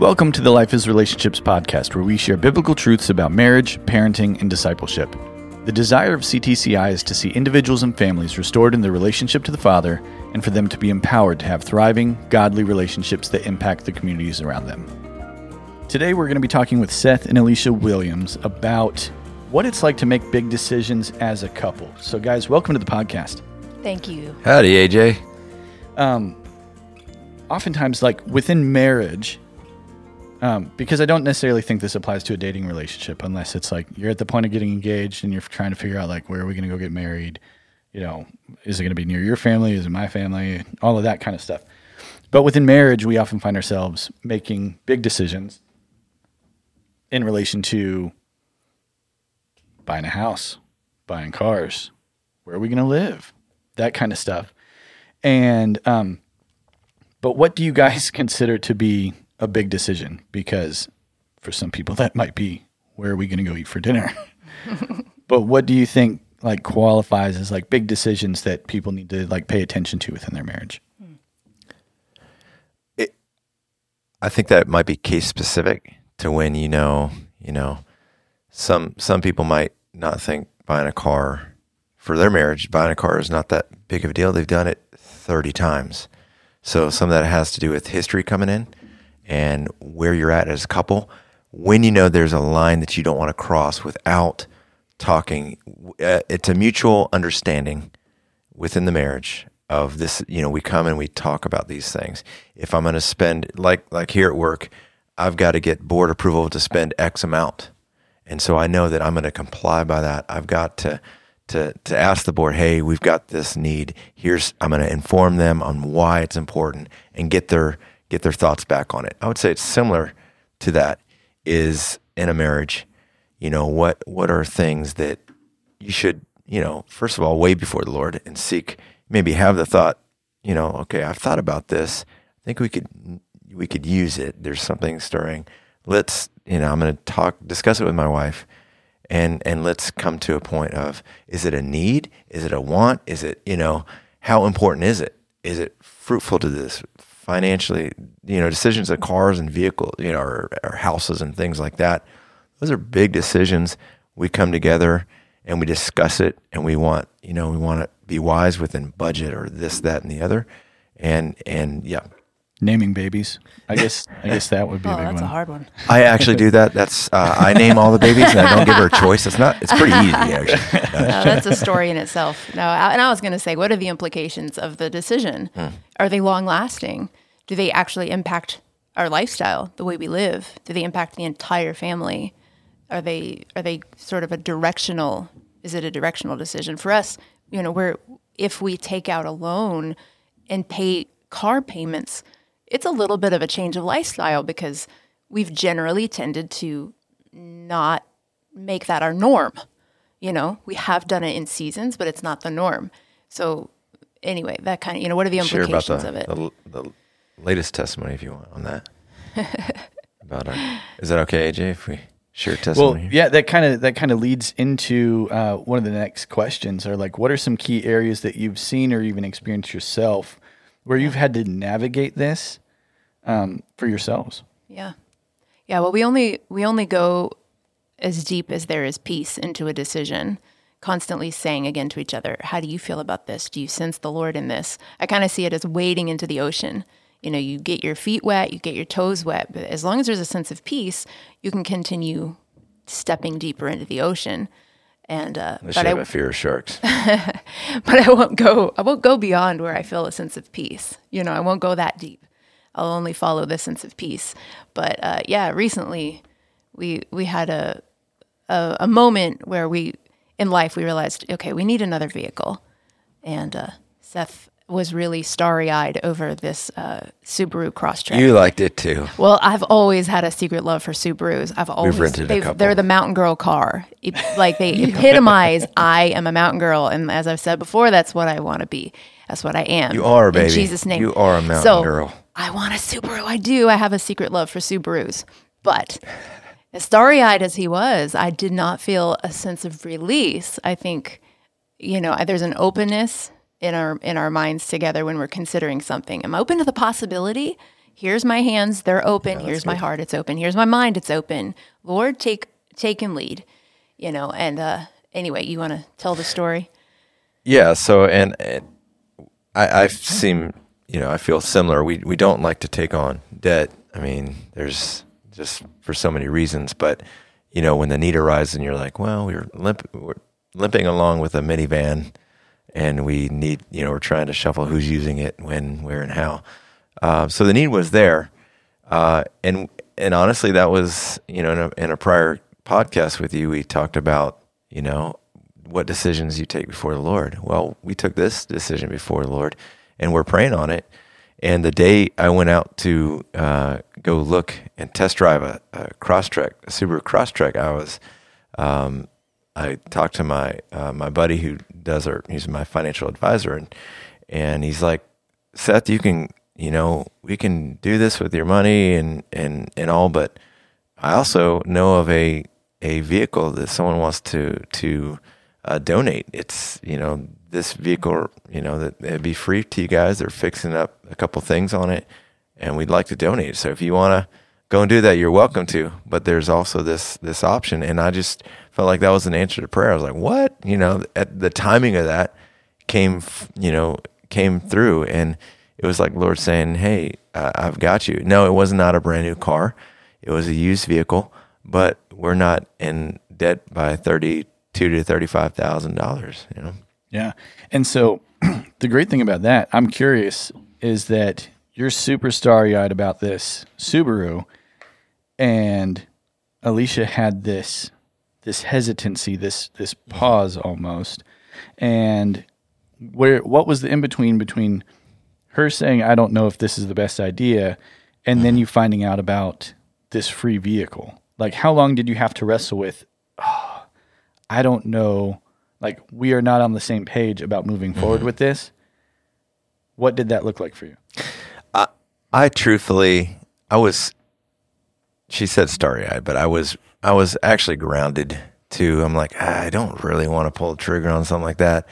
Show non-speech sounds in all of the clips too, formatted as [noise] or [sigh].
Welcome to the Life is Relationships podcast, where we share biblical truths about marriage, parenting, and discipleship. The desire of CTCI is to see individuals and families restored in their relationship to the Father and for them to be empowered to have thriving, godly relationships that impact the communities around them. Today, we're going to be talking with Seth and Alicia Williams about what it's like to make big decisions as a couple. So, guys, welcome to the podcast. Thank you. Howdy, AJ. Um, oftentimes, like within marriage, um, because I don't necessarily think this applies to a dating relationship unless it's like you're at the point of getting engaged and you're trying to figure out like where are we going to go get married? You know, is it going to be near your family? Is it my family? All of that kind of stuff. But within marriage, we often find ourselves making big decisions in relation to buying a house, buying cars, where are we going to live, that kind of stuff. And um, but what do you guys [laughs] consider to be a big decision because for some people that might be where are we going to go eat for dinner. [laughs] but what do you think like qualifies as like big decisions that people need to like pay attention to within their marriage? It, I think that might be case specific to when you know, you know, some some people might not think buying a car for their marriage, buying a car is not that big of a deal. They've done it 30 times. So some of that has to do with history coming in and where you're at as a couple, when you know there's a line that you don't want to cross without talking, uh, it's a mutual understanding within the marriage of this. You know, we come and we talk about these things. If I'm going to spend, like like here at work, I've got to get board approval to spend X amount, and so I know that I'm going to comply by that. I've got to to to ask the board, hey, we've got this need. Here's I'm going to inform them on why it's important and get their get their thoughts back on it. I would say it's similar to that is in a marriage. You know, what what are things that you should, you know, first of all, weigh before the Lord and seek maybe have the thought, you know, okay, I've thought about this. I think we could we could use it. There's something stirring. Let's, you know, I'm going to talk discuss it with my wife and and let's come to a point of is it a need? Is it a want? Is it, you know, how important is it? Is it fruitful to this financially, you know, decisions of cars and vehicles, you know, or, or houses and things like that. Those are big decisions. We come together and we discuss it, and we want, you know, we want to be wise within budget or this, that, and the other, and and yeah, naming babies. I guess I guess that would be [laughs] oh, a big that's one. a hard one. I actually do that. That's uh, I name all the babies and I don't give her a choice. It's not. It's pretty easy [laughs] actually. No, that's a story in itself. No, I- and I was going to say, what are the implications of the decision? Hmm. Are they long lasting? Do they actually impact our lifestyle, the way we live? Do they impact the entire family? Are they are they sort of a directional? Is it a directional decision for us? You know, where if we take out a loan and pay car payments, it's a little bit of a change of lifestyle because we've generally tended to not make that our norm. You know, we have done it in seasons, but it's not the norm. So anyway, that kind of you know, what are the Share about implications the, of it? the the latest testimony if you want on that. [laughs] about our, is that okay, AJ? If we share Well, testimony? here? yeah, that kind of that kind of leads into uh, one of the next questions. Are like, what are some key areas that you've seen or even experienced yourself where you've had to navigate this um, for yourselves? Yeah. Yeah, well we only we only go as deep as there is peace into a decision, constantly saying again to each other, how do you feel about this? Do you sense the Lord in this? I kind of see it as wading into the ocean. You know, you get your feet wet, you get your toes wet, but as long as there's a sense of peace, you can continue stepping deeper into the ocean. And uh, Unless but you I, have a fear of sharks. [laughs] but I won't go I won't go beyond where I feel a sense of peace. You know, I won't go that deep. I'll only follow the sense of peace. But uh, yeah, recently we we had a, a a moment where we in life we realized okay we need another vehicle, and uh, Seth was really starry eyed over this uh, Subaru Crosstrek. You liked it too. Well, I've always had a secret love for Subarus. I've always rented a couple. They're the mountain girl car. It- like they [laughs] epitomize I am a mountain girl, and as I've said before, that's what I want to be. That's what I am. You are, baby. In Jesus' name. You are a mountain so, girl. I want a Subaru. I do. I have a secret love for Subarus, but. As starry eyed as he was, I did not feel a sense of release. I think, you know, there's an openness in our in our minds together when we're considering something. I'm open to the possibility Here's my hands, they're open. Here's my heart, it's open. Here's my mind, it's open. Lord, take take and lead. You know, and uh anyway, you want to tell the story? Yeah. So, and, and I, I seem, you know, I feel similar. We we don't like to take on debt. I mean, there's just for so many reasons, but you know, when the need arises, and you're like, well, we're limp, we're limping along with a minivan, and we need, you know, we're trying to shuffle who's using it, when, where, and how. Uh, so the need was there, uh, and and honestly, that was, you know, in a, in a prior podcast with you, we talked about, you know, what decisions you take before the Lord. Well, we took this decision before the Lord, and we're praying on it. And the day I went out to uh, go look and test drive a, a Crosstrek, a Subaru Crosstrek, I was, um, I talked to my uh, my buddy who does our, he's my financial advisor, and and he's like, Seth, you can, you know, we can do this with your money and and and all, but I also know of a a vehicle that someone wants to to uh, donate. It's you know this vehicle, you know that it'd be free to you guys. They're fixing up a couple things on it, and we'd like to donate. So if you want to go and do that, you're welcome to. But there's also this this option, and I just felt like that was an answer to prayer. I was like, what? You know, at the timing of that came, you know, came through, and it was like Lord saying, "Hey, uh, I've got you." No, it was not a brand new car; it was a used vehicle, but we're not in debt by thirty two to thirty five thousand dollars. You know. Yeah. And so [clears throat] the great thing about that, I'm curious, is that you're super starry eyed about this Subaru, and Alicia had this this hesitancy, this this pause almost, and where what was the in between between her saying I don't know if this is the best idea, and then you finding out about this free vehicle? Like, how long did you have to wrestle with? Oh, I don't know like we are not on the same page about moving mm-hmm. forward with this. What did that look like for you? I, I truthfully, I was. She said starry eyed, but I was I was actually grounded too. I'm like ah, I don't really want to pull the trigger on something like that.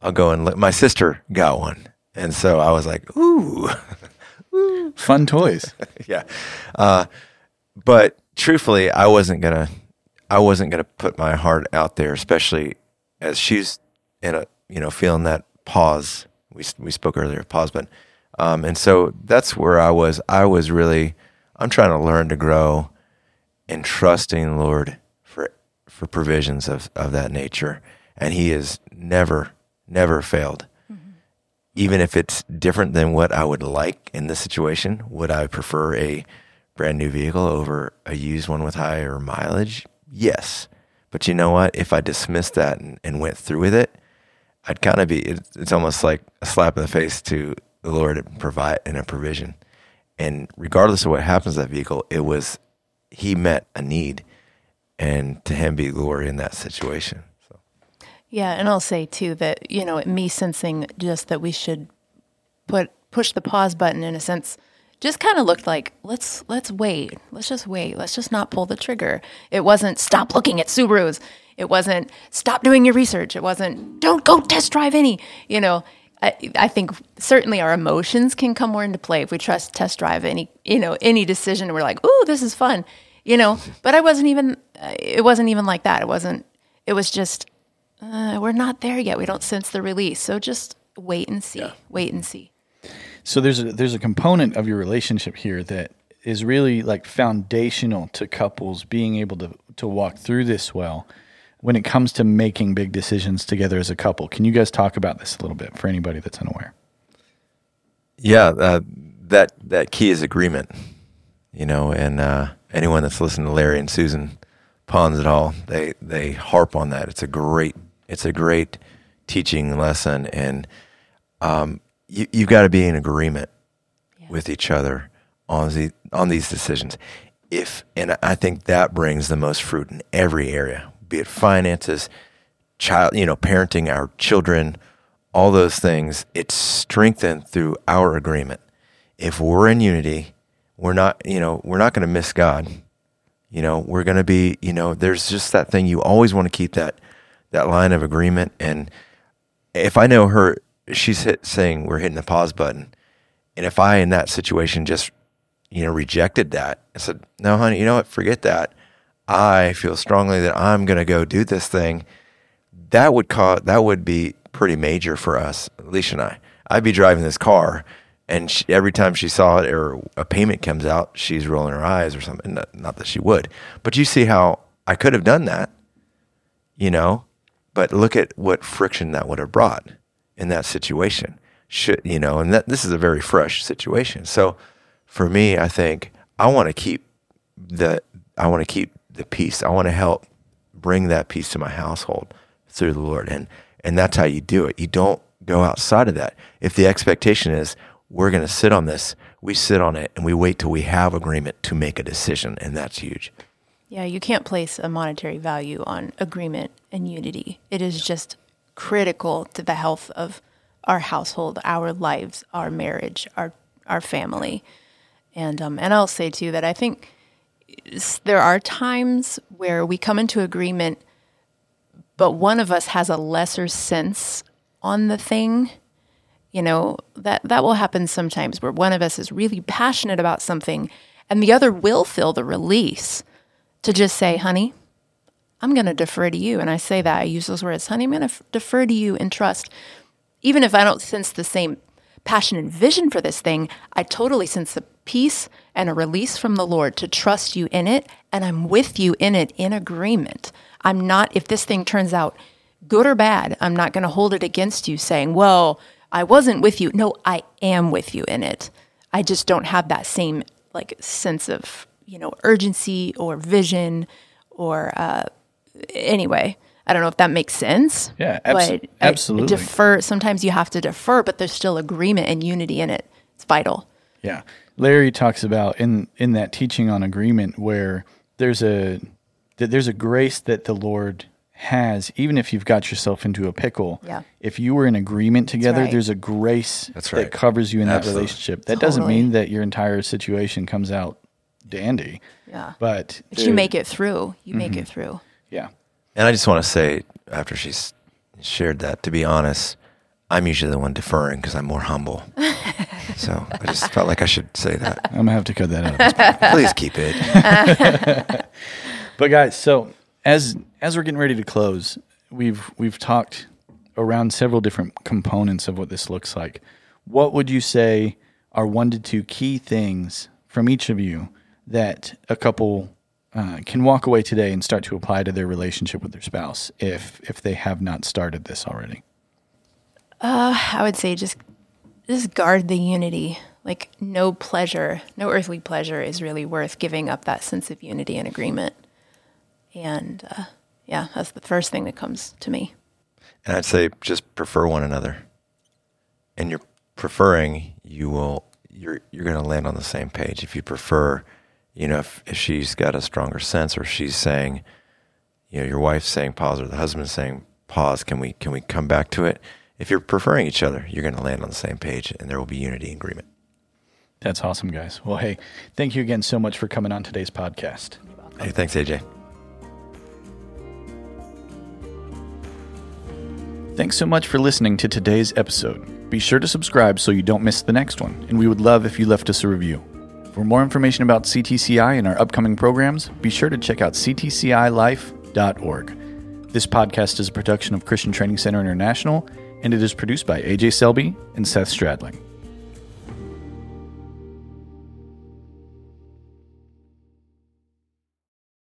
I'll go and look. My sister got one, and so I was like, ooh, [laughs] ooh. fun toys. [laughs] yeah, uh, but truthfully, I wasn't gonna. I wasn't gonna put my heart out there, especially as she's in a you know feeling that pause. We we spoke earlier pause, but um, and so that's where I was. I was really I'm trying to learn to grow in trusting the Lord for for provisions of of that nature, and He has never never failed. Mm-hmm. Even if it's different than what I would like in this situation, would I prefer a brand new vehicle over a used one with higher mileage? Yes. But you know what? If I dismissed that and, and went through with it, I'd kind of be, it, it's almost like a slap in the face to the Lord and provide in a provision. And regardless of what happens to that vehicle, it was, he met a need and to him be glory in that situation. So. Yeah. And I'll say too that, you know, me sensing just that we should put, push the pause button in a sense just kind of looked like let's let's wait let's just wait let's just not pull the trigger it wasn't stop looking at subarus it wasn't stop doing your research it wasn't don't go test drive any you know I, I think certainly our emotions can come more into play if we trust test drive any you know any decision. We're like oh, this is fun you know? But i wasn't even it wasn't even like that. It wasn't it was just uh, we're not there yet. We don't sense the release. So just wait and see. Yeah. wait and see. So there's a there's a component of your relationship here that is really like foundational to couples being able to to walk through this well when it comes to making big decisions together as a couple. Can you guys talk about this a little bit for anybody that's unaware? Yeah, uh, that that key is agreement. You know, and uh, anyone that's listened to Larry and Susan Pons at all, they they harp on that. It's a great it's a great teaching lesson, and um, you, you've got to be in agreement yeah. with each other on the on these decisions. If and I think that brings the most fruit in every area, be it finances, child, you know, parenting our children, all those things. It's strengthened through our agreement. If we're in unity, we're not, you know, we're not going to miss God. You know, we're going to be, you know, there's just that thing you always want to keep that that line of agreement. And if I know her she's hit saying we're hitting the pause button. And if I in that situation just you know, rejected that. I said, no, honey, you know what? Forget that. I feel strongly that I'm going to go do this thing. That would cause, that would be pretty major for us, Alicia and I. I'd be driving this car and she, every time she saw it or a payment comes out, she's rolling her eyes or something. Not, not that she would, but you see how I could have done that, you know, but look at what friction that would have brought in that situation. Should, you know, and that this is a very fresh situation. So for me, I think I want to keep the, I want to keep the peace. I want to help bring that peace to my household through the Lord. And, and that's how you do it. You don't go outside of that. If the expectation is we're going to sit on this, we sit on it and we wait till we have agreement to make a decision. And that's huge. Yeah, you can't place a monetary value on agreement and unity. It is just critical to the health of our household, our lives, our marriage, our our family. And um, and I'll say too that I think there are times where we come into agreement, but one of us has a lesser sense on the thing. You know that that will happen sometimes where one of us is really passionate about something, and the other will feel the release to just say, "Honey, I'm going to defer to you." And I say that I use those words, "Honey, I'm going to f- defer to you and trust." Even if I don't sense the same passion and vision for this thing, I totally sense the peace and a release from the Lord to trust you in it. And I'm with you in it in agreement. I'm not, if this thing turns out good or bad, I'm not going to hold it against you saying, well, I wasn't with you. No, I am with you in it. I just don't have that same like sense of, you know, urgency or vision or, uh, anyway. I don't know if that makes sense. Yeah, abs- but absolutely. defer. Sometimes you have to defer, but there's still agreement and unity in it. It's vital. Yeah. Larry talks about in in that teaching on agreement where there's a that there's a grace that the Lord has even if you've got yourself into a pickle. Yeah. If you were in agreement together, right. there's a grace That's that right. covers you in Absolutely. that relationship. That doesn't mean that your entire situation comes out dandy. Yeah. But, But you make it through. You make Mm-hmm. it through. Yeah. And I just want to say, after she's shared that, to be honest, I'm usually the one deferring because I'm more humble. [laughs] so I just felt like I should say that. I'm gonna have to cut that out. Of this part. [laughs] Please keep it. [laughs] But guys, so as as we're getting ready to close, we've we've talked around several different components of what this looks like. What would you say are one to two key things from each of you that a couple uh, can walk away today and start to apply to their relationship with their spouse if if they have not started this already? I would say just just guard the unity. Like no pleasure, no earthly pleasure is really worth giving up that sense of unity and agreement. And uh, yeah, that's the first thing that comes to me. And I'd say just prefer one another. And you're preferring, you will you're you're going to land on the same page. If you prefer, you know, if, if she's got a stronger sense, or she's saying, you know, your wife's saying pause, or the husband's saying pause. Can we can we come back to it? If you're preferring each other, you're going to land on the same page, and there will be unity and agreement. That's awesome, guys. Well, hey, thank you again so much for coming on today's podcast. Hey, thanks, AJ. Thanks so much for listening to today's episode. Be sure to subscribe so you don't miss the next one, and we would love if you left us a review. For more information about CTCI and our upcoming programs, be sure to check out ctcilife.org. This podcast is a production of Christian Training Center International, and it is produced by AJ Selby and Seth Stradling.